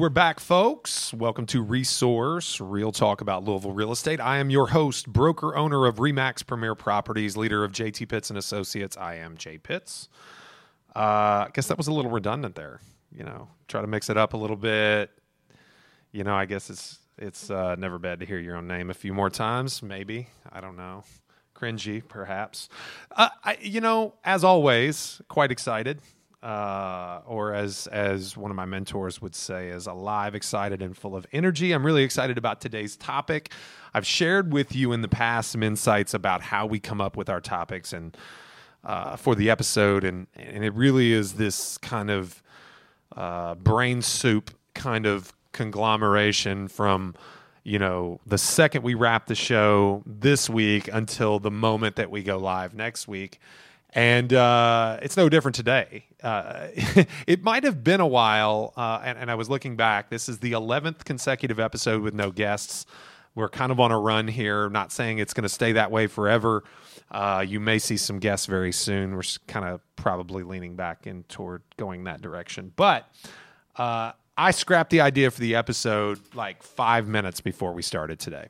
We're back, folks. Welcome to Resource, Real Talk about Louisville Real Estate. I am your host, broker owner of Remax Premier Properties, leader of JT Pitts and Associates. I am Jay Pitts. Uh, I guess that was a little redundant there. You know, try to mix it up a little bit. You know, I guess it's it's uh, never bad to hear your own name a few more times. Maybe I don't know, cringy perhaps. Uh, I, you know, as always, quite excited uh, or as as one of my mentors would say, is alive, excited, and full of energy. I'm really excited about today's topic. I've shared with you in the past some insights about how we come up with our topics and uh, for the episode, and and it really is this kind of uh, brain soup kind of conglomeration from you know the second we wrap the show this week until the moment that we go live next week and uh, it's no different today. Uh, it might have been a while, uh, and, and, I was looking back. This is the 11th consecutive episode with no guests. We're kind of on a run here. Not saying it's going to stay that way forever. Uh, you may see some guests very soon. We're kind of probably leaning back in toward going that direction. But uh, I scrapped the idea for the episode like five minutes before we started today.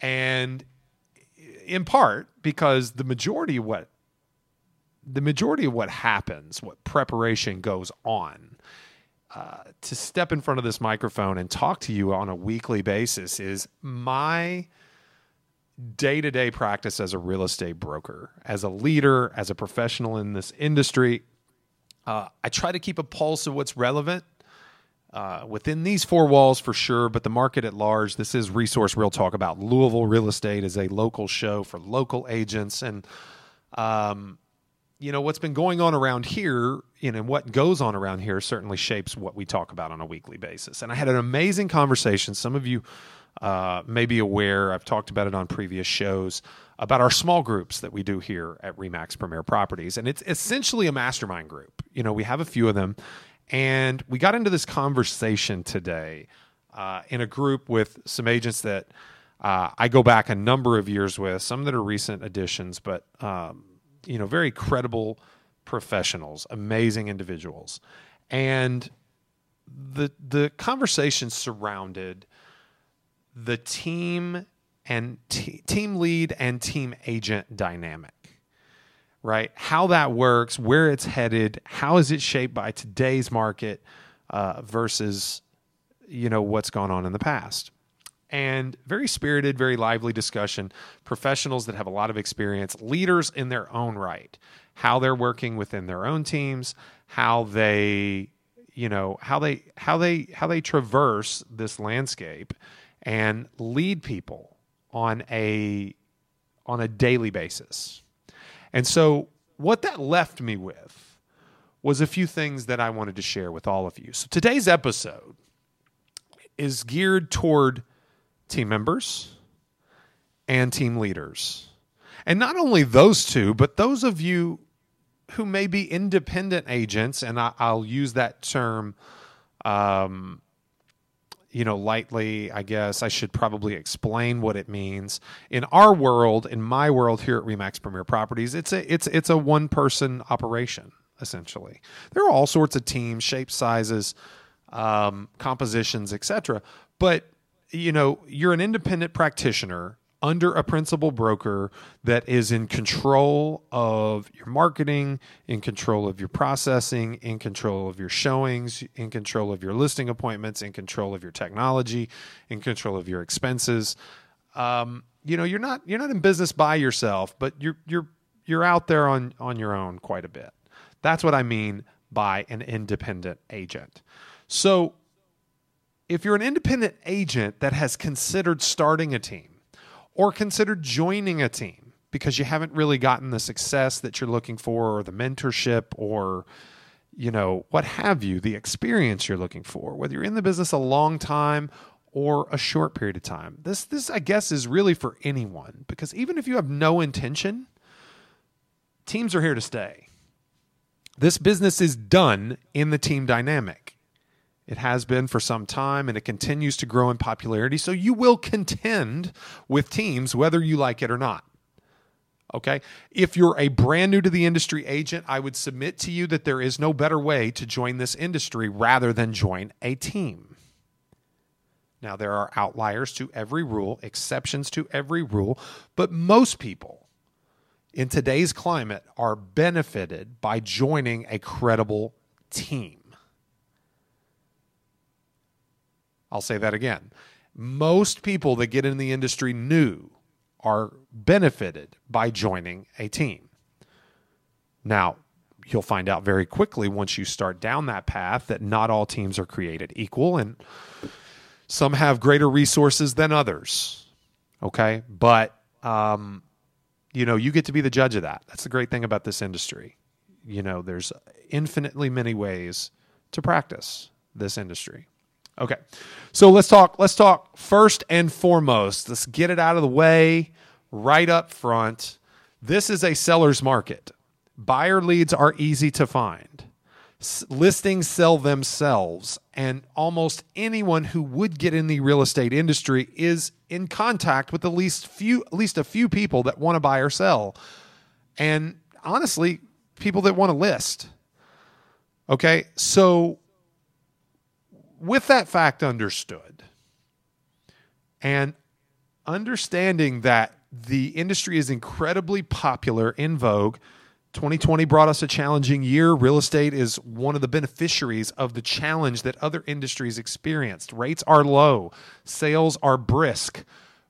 And in part because the majority of what the majority of what happens, what preparation goes on, uh, to step in front of this microphone and talk to you on a weekly basis is my day to day practice as a real estate broker, as a leader, as a professional in this industry. Uh, I try to keep a pulse of what's relevant uh, within these four walls for sure, but the market at large. This is Resource Real Talk about Louisville real estate is a local show for local agents and um, you know what's been going on around here you know what goes on around here certainly shapes what we talk about on a weekly basis. And i had an amazing conversation. Some of you uh, may be aware i've talked about it on previous shows about our small groups that we do here at remax premier properties. And it's essentially a mastermind group. You know we have a few of them. And we got into this conversation today uh, in a group with some agents that uh, I go back a number of years with, some that are recent additions, but um, you know, very credible professionals, amazing individuals. And the the conversation surrounded the team and t- team lead and team agent dynamic right how that works where it's headed how is it shaped by today's market uh, versus you know what's gone on in the past and very spirited, very lively discussion. Professionals that have a lot of experience, leaders in their own right, how they're working within their own teams, how they, you know, how they how they how they traverse this landscape and lead people on a on a daily basis. And so what that left me with was a few things that I wanted to share with all of you. So today's episode is geared toward team members and team leaders. And not only those two, but those of you who may be independent agents, and I, will use that term, um, you know, lightly. I guess I should probably explain what it means. In our world, in my world here at Remax Premier Properties, it's a it's it's a one person operation essentially. There are all sorts of teams, shapes, sizes, um, compositions, etc. But you know, you're an independent practitioner under a principal broker that is in control of your marketing, in control of your processing, in control of your showings, in control of your listing appointments, in control of your technology, in control of your expenses. Um, you know, you're not you're not in business by yourself, but you're you're you're out there on on your own quite a bit. That's what I mean by an independent agent. So if you're an independent agent that has considered starting a team or considered joining a team, because you haven't really gotten the success that you're looking for or the mentorship or you know what have you the experience you're looking for whether you're in the business a long time or a short period of time this this i guess is really for anyone because even if you have no intention teams are here to stay. This business is done in the team dynamic it has been for some time and it continues to grow in popularity. So you will contend with teams whether you like it or not. Okay. If you're a brand new to the industry agent, I would submit to you that there is no better way to join this industry rather than join a team. Now, there are outliers to every rule, exceptions to every rule, but most people in today's climate are benefited by joining a credible team. I'll say that again. Most people that get in the industry new are benefited by joining a team. Now, you'll find out very quickly once you start down that path that not all teams are created equal and some have greater resources than others. Okay. But, um, you know, you get to be the judge of that. That's the great thing about this industry. You know, there's infinitely many ways to practice this industry. Okay. So let's talk let's talk first and foremost. Let's get it out of the way right up front. This is a seller's market. Buyer leads are easy to find. S- listings sell themselves and almost anyone who would get in the real estate industry is in contact with at least few at least a few people that want to buy or sell. And honestly, people that want to list. Okay? So with that fact understood and understanding that the industry is incredibly popular in vogue 2020 brought us a challenging year. Real estate is one of the beneficiaries of the challenge that other industries experienced. Rates are low, sales are brisk,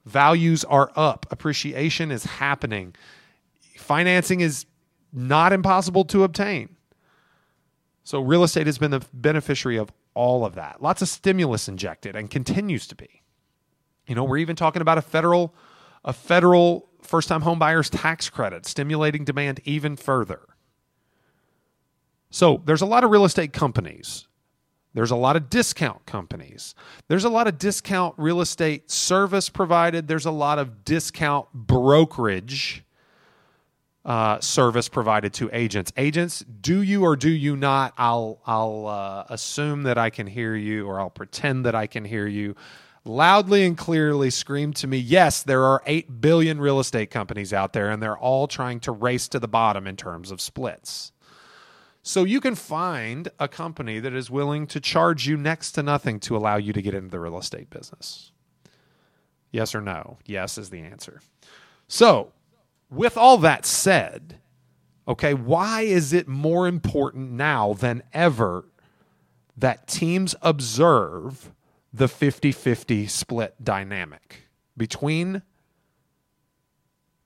values are up, appreciation is happening. Financing is not impossible to obtain. So, real estate has been the beneficiary of all of that. Lots of stimulus injected and continues to be. You know, we're even talking about a federal a federal first-time home buyers tax credit stimulating demand even further. So, there's a lot of real estate companies. There's a lot of discount companies. There's a lot of discount real estate service provided. There's a lot of discount brokerage uh, service provided to agents. Agents, do you or do you not? I'll I'll uh, assume that I can hear you, or I'll pretend that I can hear you. Loudly and clearly scream to me, yes, there are 8 billion real estate companies out there, and they're all trying to race to the bottom in terms of splits. So you can find a company that is willing to charge you next to nothing to allow you to get into the real estate business. Yes or no? Yes is the answer. So with all that said, okay, why is it more important now than ever that teams observe the 50 50 split dynamic between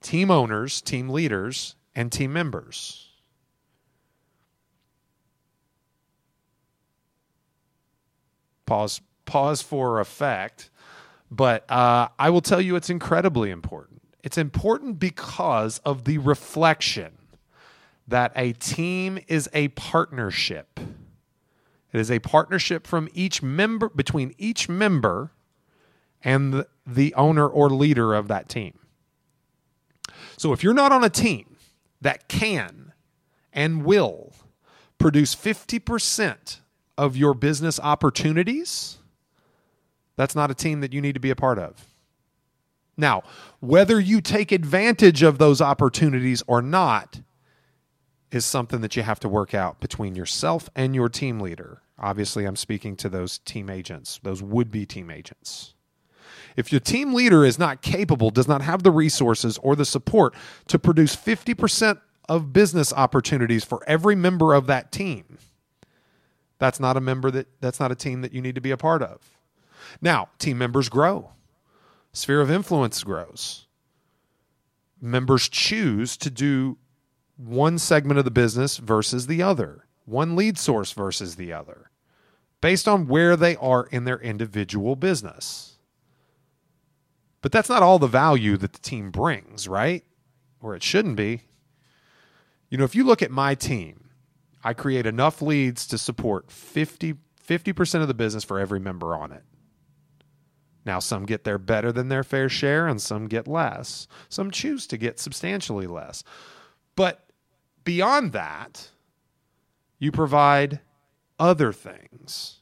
team owners, team leaders, and team members? Pause, pause for effect. But uh, I will tell you it's incredibly important. It's important because of the reflection that a team is a partnership. It is a partnership from each member between each member and the owner or leader of that team. So if you're not on a team that can and will produce 50% of your business opportunities, that's not a team that you need to be a part of. Now, whether you take advantage of those opportunities or not is something that you have to work out between yourself and your team leader. Obviously, I'm speaking to those team agents, those would be team agents. If your team leader is not capable, does not have the resources or the support to produce 50% of business opportunities for every member of that team, that's not a member that that's not a team that you need to be a part of. Now, team members grow sphere of influence grows. Members choose to do one segment of the business versus the other, one lead source versus the other, based on where they are in their individual business. But that's not all the value that the team brings, right? or it shouldn't be. You know, if you look at my team, I create enough leads to support 50 50% of the business for every member on it. Now, some get there better than their fair share and some get less. Some choose to get substantially less. But beyond that, you provide other things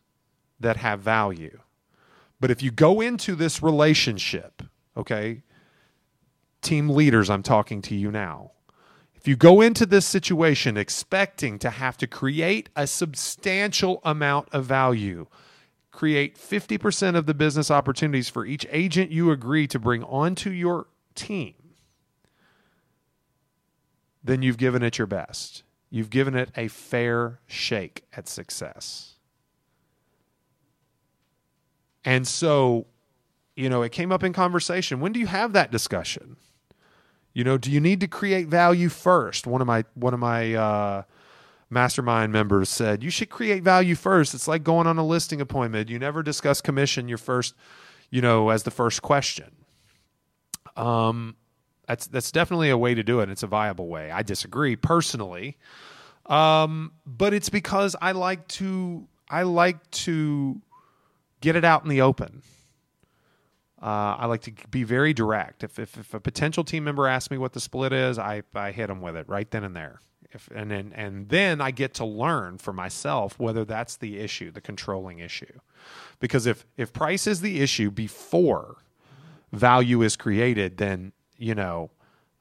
that have value. But if you go into this relationship, okay, team leaders, I'm talking to you now. If you go into this situation expecting to have to create a substantial amount of value, create 50% of the business opportunities for each agent you agree to bring onto your team, then you've given it your best. You've given it a fair shake at success. And so, you know, it came up in conversation. When do you have that discussion? You know, do you need to create value first? One of my one of my uh, mastermind members said you should create value first. It's like going on a listing appointment. You never discuss commission your first, you know, as the first question. Um, that's that's definitely a way to do it. It's a viable way. I disagree personally, um, but it's because I like to I like to get it out in the open. Uh, I like to be very direct. If, if, if a potential team member asks me what the split is, I I hit them with it right then and there. If, and then and then I get to learn for myself whether that's the issue, the controlling issue. Because if if price is the issue before value is created, then you know,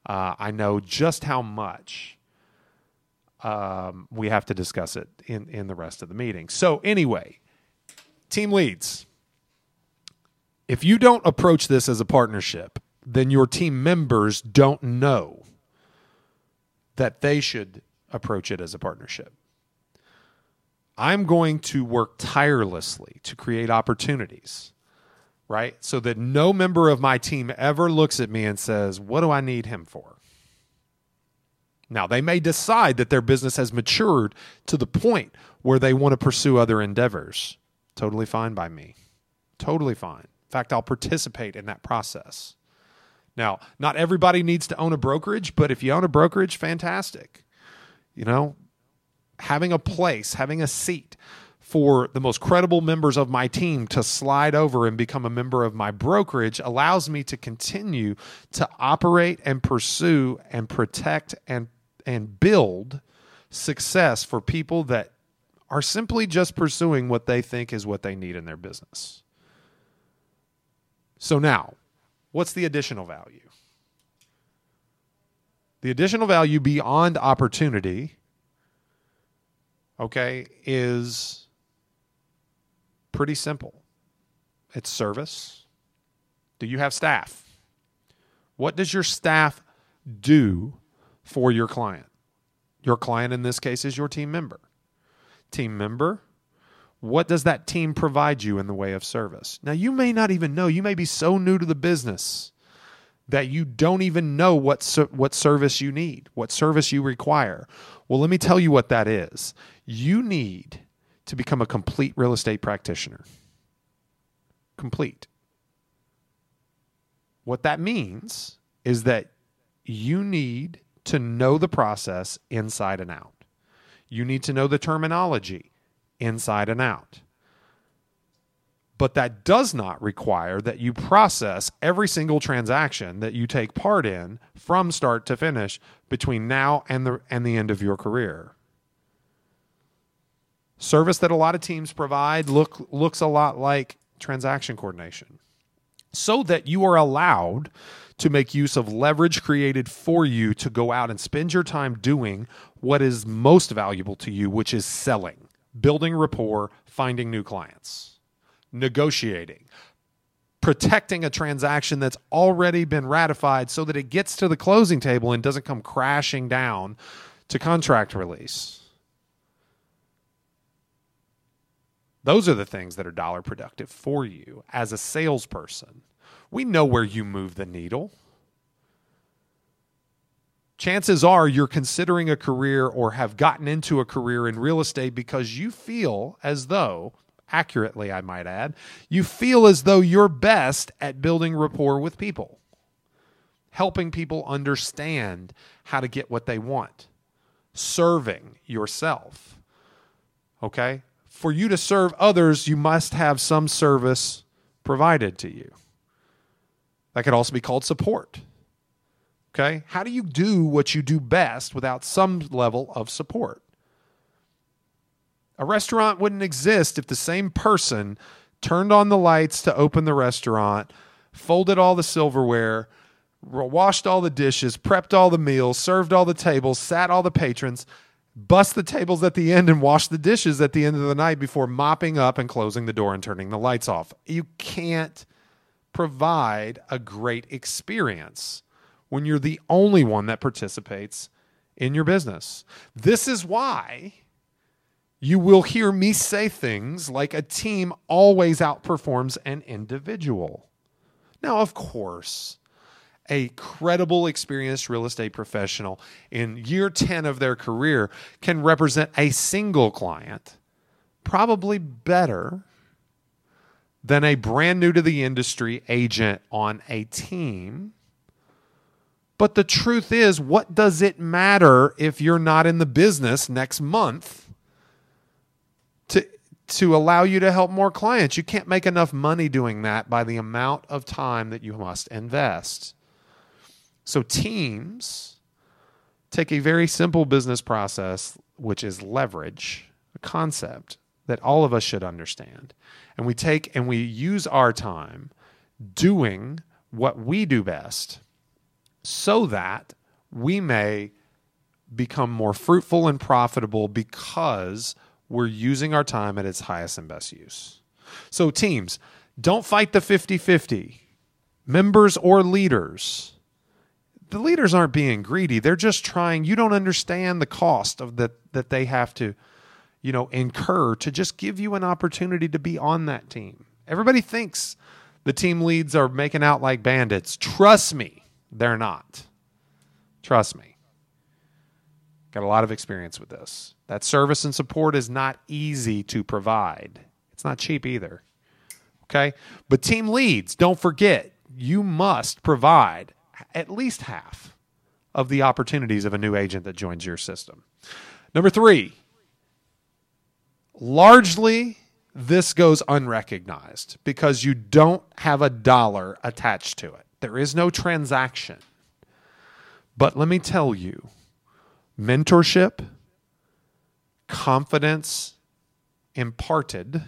uh, I know just how much um, we have to discuss it in, in the rest of the meeting. So, anyway, team leads. If you don't approach this as a partnership, then your team members don't know that they should approach it as a partnership. I'm going to work tirelessly to create opportunities right? So that no member of my team ever looks at me and says, What do I need him for? Now, they may decide that their business has matured to the point where they want to pursue other endeavors. Totally fine by me. Totally fine. In fact, I'll participate in that process. Now, not everybody needs to own a brokerage, but if you own a brokerage, fantastic. You know, having a place, having a seat, for the most credible members of my team to slide over and become a member of my brokerage allows me to continue to operate and pursue and protect and and build success for people that are simply just pursuing what they think is what they need in their business. So now, what's the additional value? The additional value beyond opportunity okay is Pretty simple. It's service. Do you have staff? What does your staff do for your client? Your client in this case is your team member. Team member, what does that team provide you in the way of service? Now, you may not even know. You may be so new to the business that you don't even know what what service you need, what service you require. Well, let me tell you what that is. You need to become a complete real estate practitioner. Complete. What that means is that you need to know the process inside and out. You need to know the terminology inside and out. But that does not require that you process every single transaction that you take part in from start to finish between now and the, and the end of your career. Service that a lot of teams provide look looks a lot like transaction coordination. So that you are allowed to make use of leverage created for you to go out and spend your time doing what is most valuable to you which is selling building rapport finding new clients negotiating protecting a transaction that's already been ratified so that it gets to the closing table and doesn't come crashing down to contract release Those are the things that are dollar productive for you as a salesperson. We know where you move the needle. Chances are you're considering a career or have gotten into a career in real estate because you feel as though, accurately, I might add, you feel as though you're best at building rapport with people. helping people understand how to get what they want, serving yourself. Okay? For you to serve others, you must have some service provided to you. That could also be called support. Okay? How do you do what you do best without some level of support? A restaurant wouldn't exist if the same person turned on the lights to open the restaurant, folded all the silverware, washed all the dishes, prepped all the meals, served all the tables, sat all the patrons, bust the tables at the end, and washed the dishes at the end of the night before mopping up and closing the door and turning the lights off. You can't provide a great experience when you're the only one that participates in your business. This is why you will hear me say things like a team always outperforms an individual. Now, of course, a credible, experienced real estate professional in year 10 of their career can represent a single client probably better than a brand new to the industry agent on a team. But the truth is, what does it matter if you're not in the business next month to to allow you to help more clients? You can't make enough money doing that by the amount of time that you must invest. So teams take a very simple business process which is leverage, a concept that all of us should understand and we take and we use our time doing what we do best so that we may become more fruitful and profitable because we're using our time at its highest and best use. So, teams, don't fight the 50 50. Members or leaders, the leaders aren't being greedy. They're just trying, you don't understand the cost of that that they have to you know, incur to just give you an opportunity to be on that team. Everybody thinks the team leads are making out like bandits. Trust me, they're not. Trust me. Got a lot of experience with this. That service and support is not easy to provide. It's not cheap either. Okay? But team leads, don't forget, you must provide at least half of the opportunities of a new agent that joins your system. Number three, largely this goes unrecognized because you don't have a dollar attached to it. There is no transaction. But let me tell you mentorship, confidence imparted,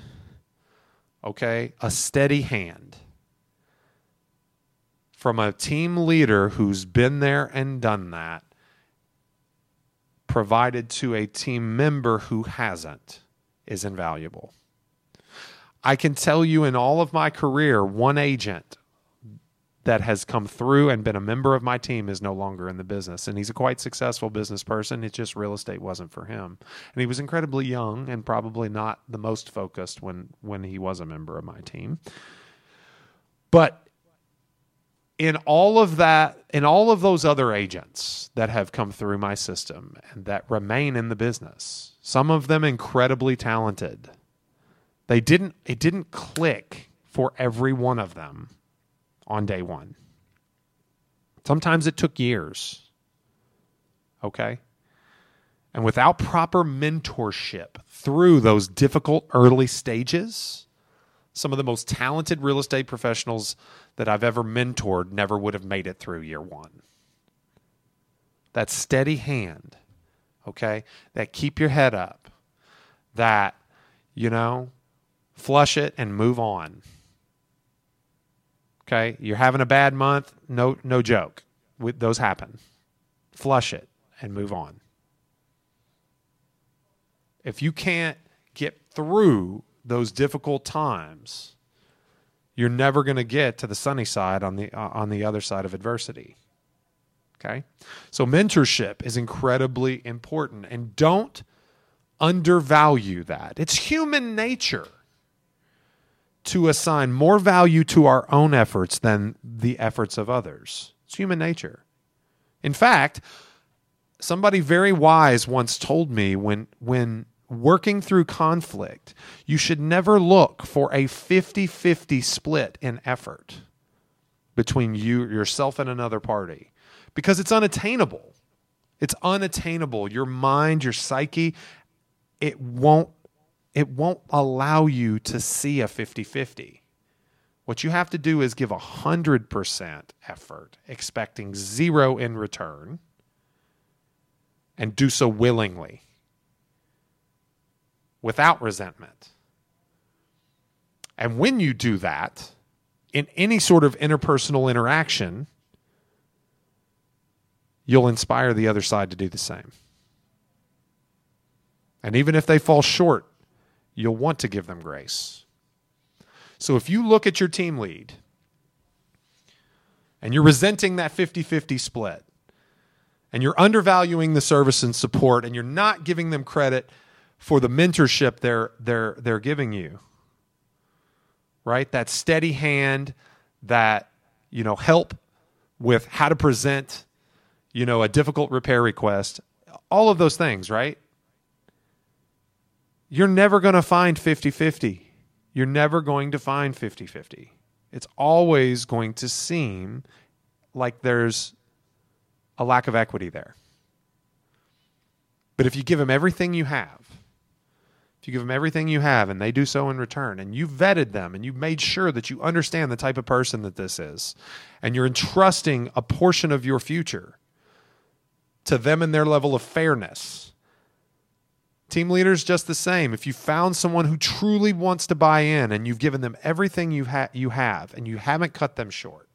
okay, a steady hand from a team leader who's been there and done that, provided to a team member who hasn't is invaluable. I can tell you in all of my career, one agent that has come through and been a member of my team is no longer in the business. And he's a quite successful business person. It's just real estate wasn't for him. And he was incredibly young and probably not the most focused when when he was a member of my team. But in all of that, in all of those other agents that have come through my system and that remain in the business, some of them incredibly talented. They didn't it didn't click for every one of them on day 1. Sometimes it took years. Okay? And without proper mentorship through those difficult early stages, some of the most talented real estate professionals that I've ever mentored never would have made it through year one. That steady hand okay, that keep your head up, that, you know, flush it and move on. Okay, you're having a bad month, no no joke. Those happen. Flush it and move on. If you can't get through those difficult times, you're never going to get to the sunny side on the uh, on the other side of adversity. Okay. So mentorship is incredibly important and don't undervalue that. It's human nature to assign more value to our own efforts than the efforts of others. It's human nature. In fact, somebody very wise once told me when when working through conflict, you should never look for a 50-50 split in effort. between you yourself and another party because it's unattainable. It's unattainable. Your mind, your psyche, it won't it won't allow you to see a 50-50. What you have to do is give 100% effort, expecting zero in return, and do so willingly without resentment. And when you do that, in any sort of interpersonal interaction, you'll inspire the other side to do the same. And even if they fall short, you'll want to give them grace. So if you look at your team lead and you're resenting that 50 50 split, and you're undervaluing the service and support, and you're not giving them credit for the mentorship they're, they're, they're giving you, right? That steady hand, that, you know, help with how to present, you know, a difficult repair request, all of those things, right? You're never going to find 50 50. You're never going to find 50 50. It's always going to seem like there's a lack of equity there. But if you give them everything you have, if you give them everything you have and they do so in return, and you've vetted them and you've made sure that you understand the type of person that this is, and you're entrusting a portion of your future to them and their level of fairness, Team leaders just the same. If you found someone who truly wants to buy in and you've given them everything you ha- you have and you haven't cut them short.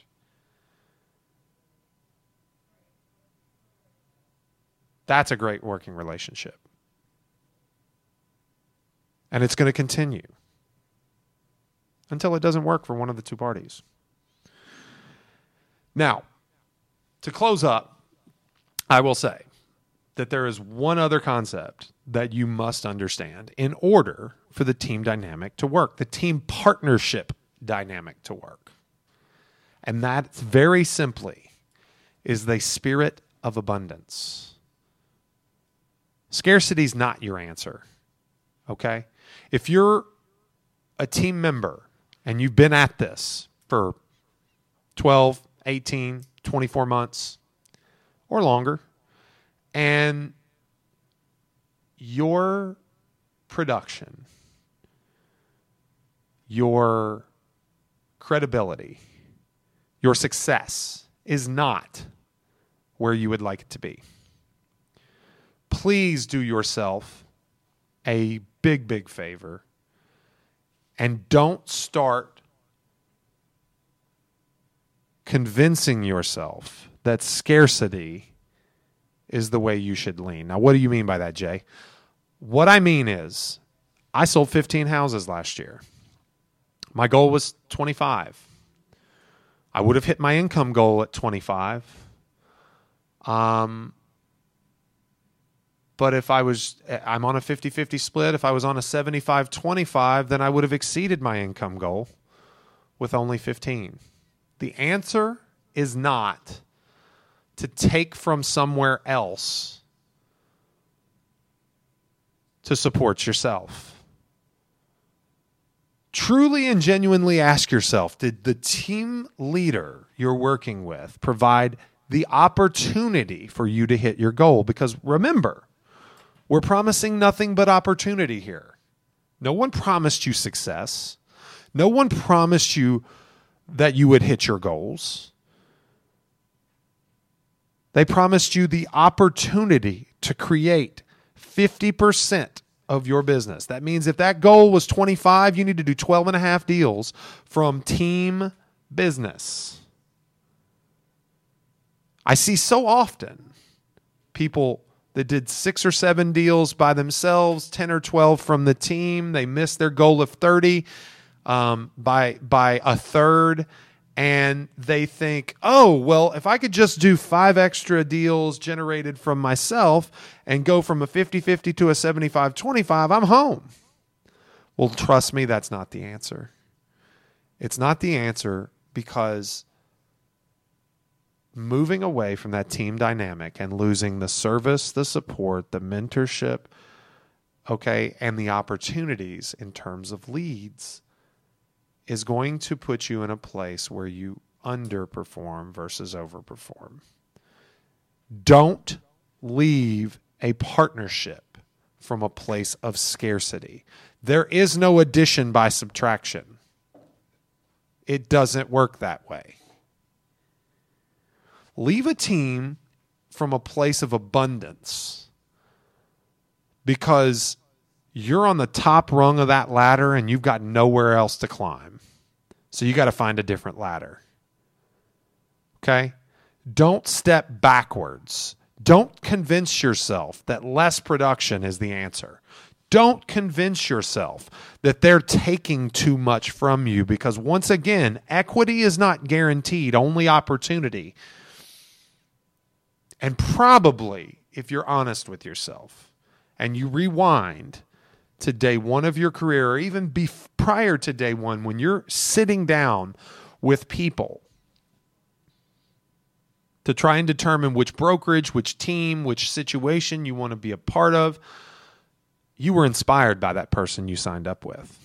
That's a great working relationship. And it's going to continue until it doesn't work for one of the two parties. Now, to close up, I will say that there is one other concept that you must understand in order for the team dynamic to work, the team partnership dynamic to work. And that very simply is the spirit of abundance. Scarcity is not your answer. Okay? If you're a team member and you've been at this for 12, 18, 24 months or longer, and your production, your credibility, your success is not where you would like it to be. Please do yourself a big, big favor and don't start convincing yourself that scarcity is the way you should lean. Now, what do you mean by that, Jay? What I mean is, I sold 15 houses last year. My goal was 25. I would have hit my income goal at 25. Um, but if I was, I'm on a 50 50 split. If I was on a 75 25, then I would have exceeded my income goal with only 15. The answer is not to take from somewhere else to support yourself. Truly and genuinely ask yourself Did the team leader you're working with provide the opportunity for you to hit your goal? Because remember, we're promising nothing but opportunity here. No one promised you success. No one promised you that you would hit your goals. They promised you the opportunity to create 50% of your business. That means if that goal was 25, you need to do 12 and a half deals from team business. I see so often people that did six or seven deals by themselves, 10 or 12 from the team. They missed their goal of 30 um, by, by a third and they think, oh, well, if I could just do five extra deals generated from myself and go from a 50 50 to a 75 25, I'm home. Well, trust me, that's not the answer. It's not the answer because moving away from that team dynamic and losing the service, the support, the mentorship, okay, and the opportunities in terms of leads is going to put you in a place where you underperform versus overperform. Don't leave a partnership from a place of scarcity. There is no addition by subtraction. It doesn't work that way. Leave a team from a place of abundance because you're on the top rung of that ladder and you've got nowhere else to climb. So you got to find a different ladder. Okay? Don't step backwards. Don't convince yourself that less production is the answer. Don't convince yourself that they're taking too much from you because, once again, equity is not guaranteed, only opportunity. And probably, if you're honest with yourself and you rewind to day one of your career, or even be prior to day one, when you're sitting down with people to try and determine which brokerage, which team, which situation you want to be a part of, you were inspired by that person you signed up with.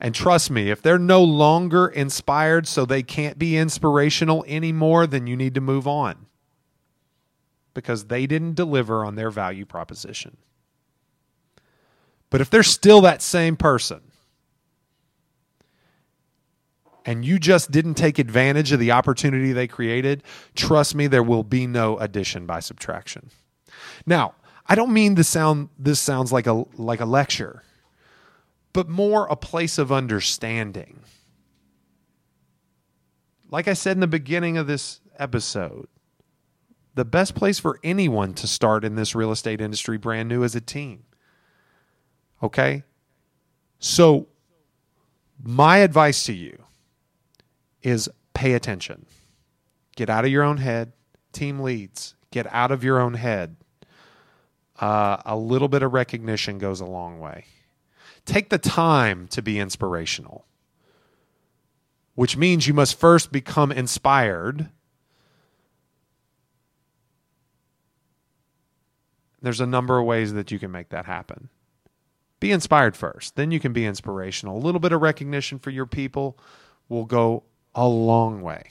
And trust me, if they're no longer inspired so they can't be inspirational anymore, then you need to move on because they didn't deliver on their value proposition. But if they're still that same person, and you just didn't take advantage of the opportunity they created, trust me, there will be no addition by subtraction. Now, I don't mean to sound this sounds like a like a lecture, but more a place of understanding. Like I said in the beginning of this episode, the best place for anyone to start in this real estate industry brand new is a team. Okay? So my advice to you is pay attention. Get out of your own head. Team leads, get out of your own head. Uh, a little bit of recognition goes a long way. Take the time to be inspirational, which means you must first become inspired. There's a number of ways that you can make that happen. Be inspired first, then you can be inspirational. A little bit of recognition for your people will go a long way.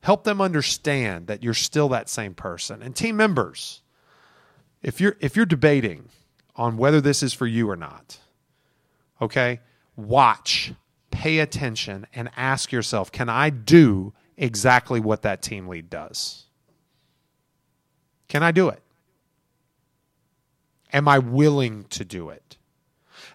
Help them understand that you're still that same person. And team members, if you're if you're debating on whether this is for you or not, okay? Watch, pay attention and ask yourself, can I do exactly what that team lead does? Can I do it? Am I willing to do it?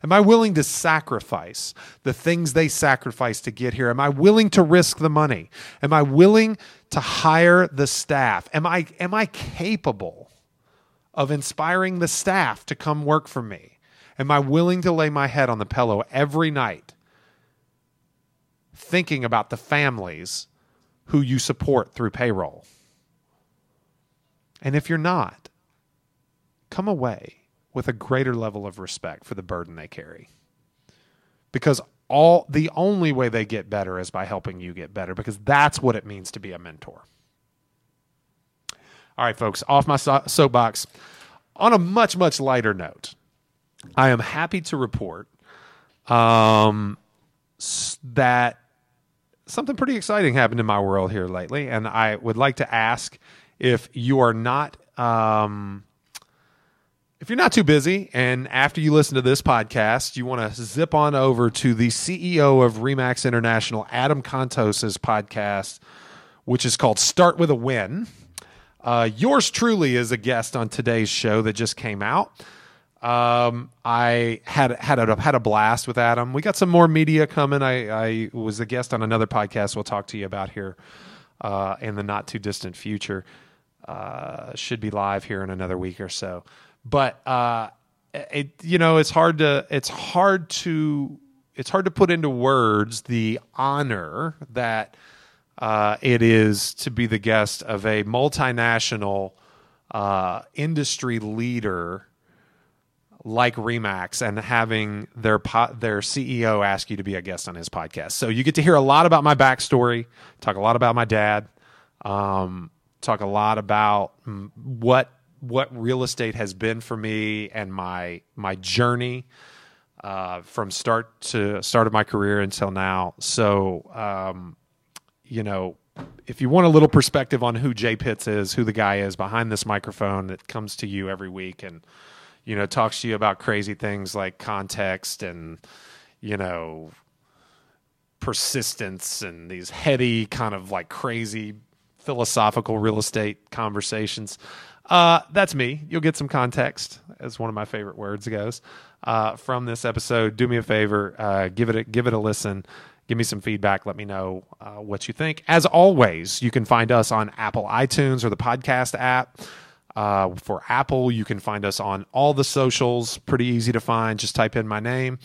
Am I willing to sacrifice the things they sacrifice to get here? Am I willing to risk the money? Am I willing to hire the staff? Am I am I capable of inspiring the staff to come work for me? Am I willing to lay my head on the pillow every night thinking about the families who you support through payroll? And if you're not, come away with a greater level of respect for the burden they carry. Because all the only way they get better is by helping you get better because that's what it means to be a mentor. All right, folks, off my soapbox. On a much, much lighter note, I am happy to report um, that something pretty exciting happened in my world here lately. And I would like to ask if you are not um, if you're not too busy and after you listen to this podcast, you want to zip on over to the CEO of Remax International, Adam Contos' podcast, which is called Start with a Win. Uh, yours truly is a guest on today's show that just came out. Um, I had had a, had a blast with Adam. We got some more media coming. I, I was a guest on another podcast. We'll talk to you about here uh, in the not too distant future. Uh, should be live here in another week or so but uh, it you know it's hard to it's hard to it's hard to put into words the honor that uh, it is to be the guest of a multinational uh, industry leader like Remax and having their po- their CEO ask you to be a guest on his podcast. So you get to hear a lot about my backstory, talk a lot about my dad, um, talk a lot about what what real estate has been for me and my my journey uh, from start to start of my career until now. So um, you know, if you want a little perspective on who Jay Pitts is, who the guy is behind this microphone that comes to you every week and, you know, talks to you about crazy things like context and, you know, persistence and these heady, kind of like crazy philosophical real estate conversations. Uh, that's me. You'll get some context, as one of my favorite words goes, uh, from this episode. Do me a favor, uh, give it a, give it a listen. Give me some feedback. Let me know uh, what you think. As always, you can find us on Apple iTunes or the podcast app. Uh, for Apple, you can find us on all the socials. Pretty easy to find. Just type in my name.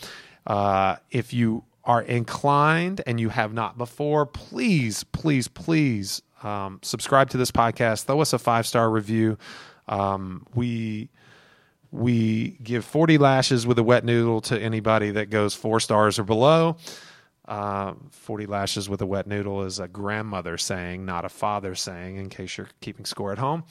Uh, if you are inclined and you have not before, please, please, please um, subscribe to this podcast. Throw us a five star review. Um, we we give 40 lashes with a wet noodle to anybody that goes four stars or below. Uh, 40 lashes with a wet noodle is a grandmother saying, not a father saying, in case you're keeping score at home.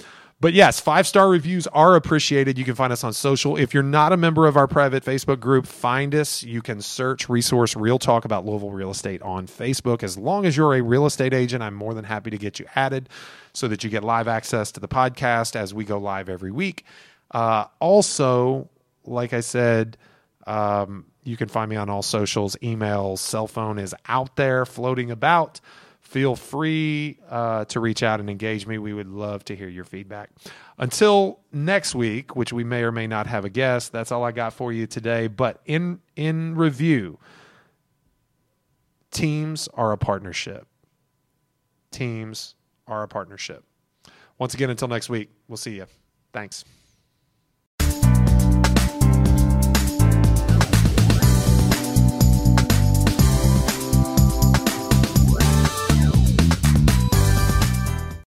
But yes, five star reviews are appreciated. You can find us on social. If you're not a member of our private Facebook group, find us. You can search Resource Real Talk about Louisville real estate on Facebook. As long as you're a real estate agent, I'm more than happy to get you added so that you get live access to the podcast as we go live every week. Uh, also, like I said, um, you can find me on all socials, emails, cell phone is out there floating about. Feel free uh, to reach out and engage me. We would love to hear your feedback. Until next week, which we may or may not have a guest, that's all I got for you today. But in in review, teams are a partnership. Teams are a partnership. Once again, until next week, we'll see you. Thanks.